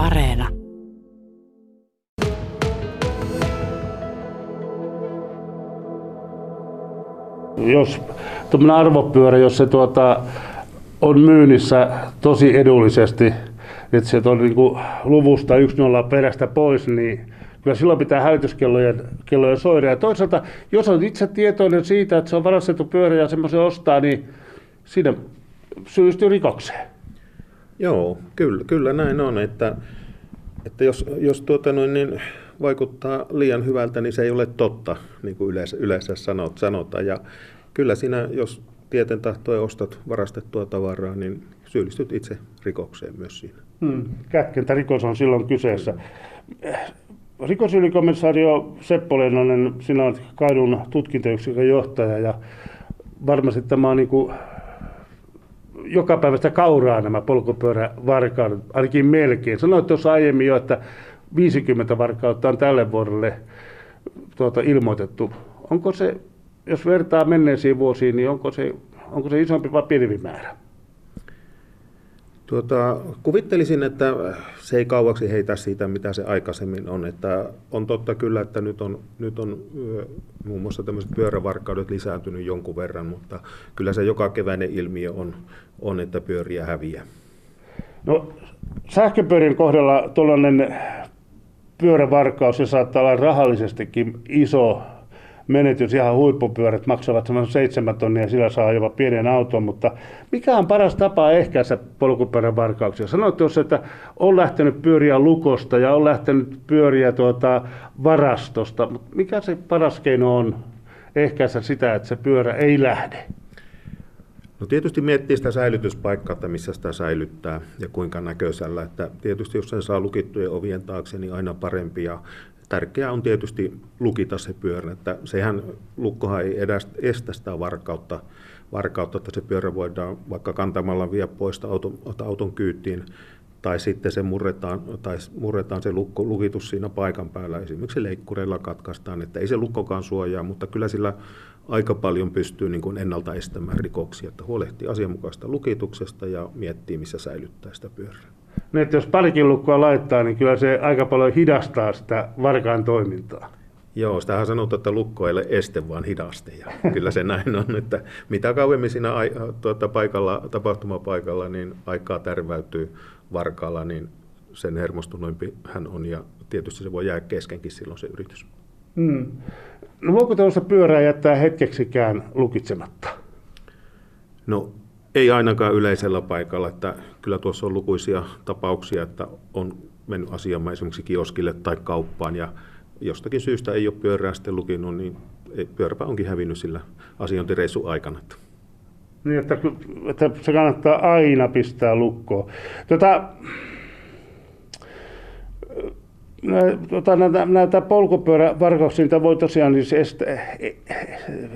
Areena. Jos tuommoinen arvopyörä, jos se tuota, on myynnissä tosi edullisesti, että se on niin kuin luvusta 1-0 perästä pois, niin kyllä silloin pitää hälytyskellojen kellojen soida. Ja toisaalta, jos on itse tietoinen siitä, että se on varastettu pyörä ja semmoisen ostaa, niin siinä syyllistyy rikokseen. Joo, kyllä, kyllä näin on, että, että jos, jos tuota noin, niin vaikuttaa liian hyvältä, niin se ei ole totta, niin kuin yleensä, yleensä sanot, sanotaan. Ja kyllä sinä, jos tieten tahtoja ostat varastettua tavaraa, niin syyllistyt itse rikokseen myös siinä. Hmm. rikos on silloin kyseessä. Rikosylikomissaario Seppo Lennonen, sinä olet Kaidun tutkintayksikön johtaja ja varmasti tämä on niin kuin joka päivästä kauraa nämä polkupyörävarkaudet, ainakin melkein. Sanoit tuossa aiemmin jo, että 50 varkautta on tälle vuodelle tuota, ilmoitettu. Onko se, jos vertaa menneisiin vuosiin, niin onko se, onko se isompi vai pienempi määrä? Tuota, kuvittelisin, että se ei kauaksi heitä siitä, mitä se aikaisemmin on. Että on totta kyllä, että nyt on, nyt on muun muassa tämmöiset pyörävarkaudet lisääntynyt jonkun verran, mutta kyllä se joka keväinen ilmiö on, on että pyöriä häviää. No, sähköpyörien kohdalla tuollainen pyörävarkaus, se saattaa olla rahallisestikin iso menetys. Ihan huippupyörät maksavat semmoisen seitsemän tonnia, sillä saa jopa pienen auton, mutta mikä on paras tapa ehkäistä polkupyörän varkauksia? Sanoit tuossa, että on lähtenyt pyöriä lukosta ja on lähtenyt pyöriä tuota varastosta, mutta mikä se paras keino on ehkäistä sitä, että se pyörä ei lähde? No tietysti miettii sitä säilytyspaikkaa, että missä sitä säilyttää ja kuinka näköisellä. Että tietysti jos sen saa lukittujen ovien taakse, niin aina parempi. Ja tärkeää on tietysti lukita se pyörä. Että sehän lukkohan ei edes estä sitä varkautta, varkautta, että se pyörä voidaan vaikka kantamalla vie pois auton, auton kyytiin tai sitten se murretaan, tai murretaan se lukko, lukitus siinä paikan päällä. Esimerkiksi leikkureilla katkaistaan, että ei se lukkokaan suojaa, mutta kyllä sillä aika paljon pystyy niin kuin ennalta estämään rikoksia, että huolehtii asianmukaista lukituksesta ja miettii, missä säilyttää sitä pyörää. Niin, että jos parikin lukkoa laittaa, niin kyllä se aika paljon hidastaa sitä varkaan toimintaa. Joo, sitähän sanotaan, että lukko ei ole este, vaan hidaste. Ja kyllä se näin on, että mitä kauemmin siinä tuota, paikalla, tapahtumapaikalla niin aikaa tärväytyy varkaalla, niin sen hermostunoimpi hän on. Ja tietysti se voi jäädä keskenkin silloin se yritys. Hmm. No voiko tuossa pyörää jättää hetkeksikään lukitsematta? No ei ainakaan yleisellä paikalla, että kyllä tuossa on lukuisia tapauksia, että on mennyt asiamaan esimerkiksi kioskille tai kauppaan ja jostakin syystä ei ole pyörää sitten lukinut, niin pyöräpä onkin hävinnyt sillä asiointireissun aikana. Niin, että, että se kannattaa aina pistää lukkoon. Tota, tota, näitä, näitä polkupyörävarkauksia voi tosiaan siis estää,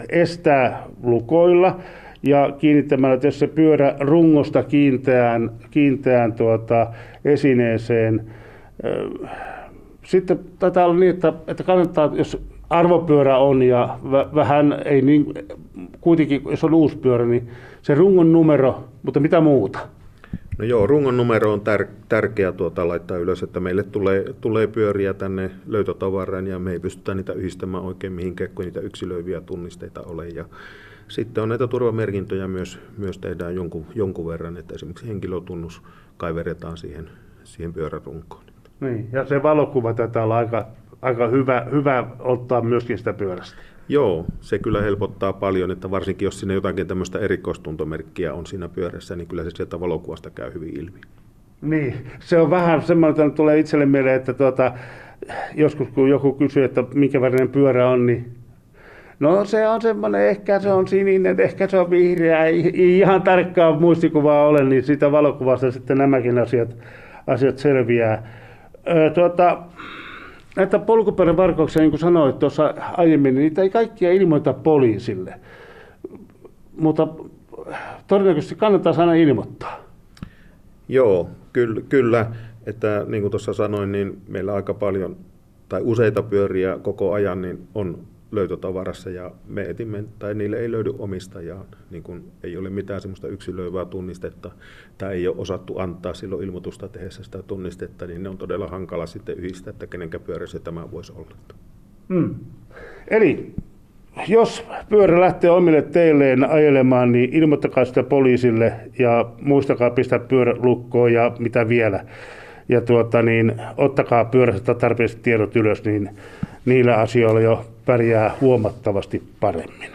estää lukoilla ja kiinnittämällä, se pyörä rungosta kiinteään, kiinteään tuota, esineeseen. Sitten taitaa olla niin, että, että kannattaa, jos arvopyörä on ja vähän ei niin, kuitenkin jos on uusi pyörä, niin se rungon numero, mutta mitä muuta? No joo, rungon numero on tär, tärkeä tuota laittaa ylös, että meille tulee, tulee pyöriä tänne löytötavaraan ja me ei pystytä niitä yhdistämään oikein mihinkään, kun niitä yksilöiviä tunnisteita ole. Ja sitten on näitä turvamerkintöjä myös, myös tehdään jonkun, jonkun verran, että esimerkiksi henkilötunnus kaiveretaan siihen, siihen pyörärunkoon. Niin, ja se valokuva tätä on aika, aika hyvä, hyvä ottaa myöskin sitä pyörästä. Joo, se kyllä helpottaa paljon, että varsinkin jos sinne jotakin tämmöistä erikoistuntomerkkiä on siinä pyörässä, niin kyllä se sieltä valokuvasta käy hyvin ilmi. Niin, se on vähän semmoinen, että tulee itselle mieleen, että tuota, joskus kun joku kysyy, että minkä värinen pyörä on, niin No se on semmoinen, ehkä se on sininen, ehkä se on vihreä, ei, ihan tarkkaa muistikuvaa ole, niin sitä valokuvasta sitten nämäkin asiat, asiat selviää. Ö, tuota, näitä polkupyörävarkauksia, niin kuin sanoit tuossa aiemmin, niin niitä ei kaikkia ilmoita poliisille. Mutta todennäköisesti kannattaa aina ilmoittaa. Joo, kyllä, kyllä. Että niin kuin tuossa sanoin, niin meillä aika paljon tai useita pyöriä koko ajan niin on löytötavarassa ja me etimme, tai niille ei löydy omistajaa, niin kun ei ole mitään semmoista yksilöivää tunnistetta, tai ei ole osattu antaa silloin ilmoitusta tehdessä sitä tunnistetta, niin ne on todella hankala sitten yhdistää, että kenenkä pyörässä tämä voisi olla. Hmm. Eli jos pyörä lähtee omille teilleen ajelemaan, niin ilmoittakaa sitä poliisille ja muistakaa pistää pyörä lukkoon ja mitä vielä. Ja tuota, niin, ottakaa pyörästä tarpeelliset tiedot ylös, niin niillä asioilla jo pärjää huomattavasti paremmin.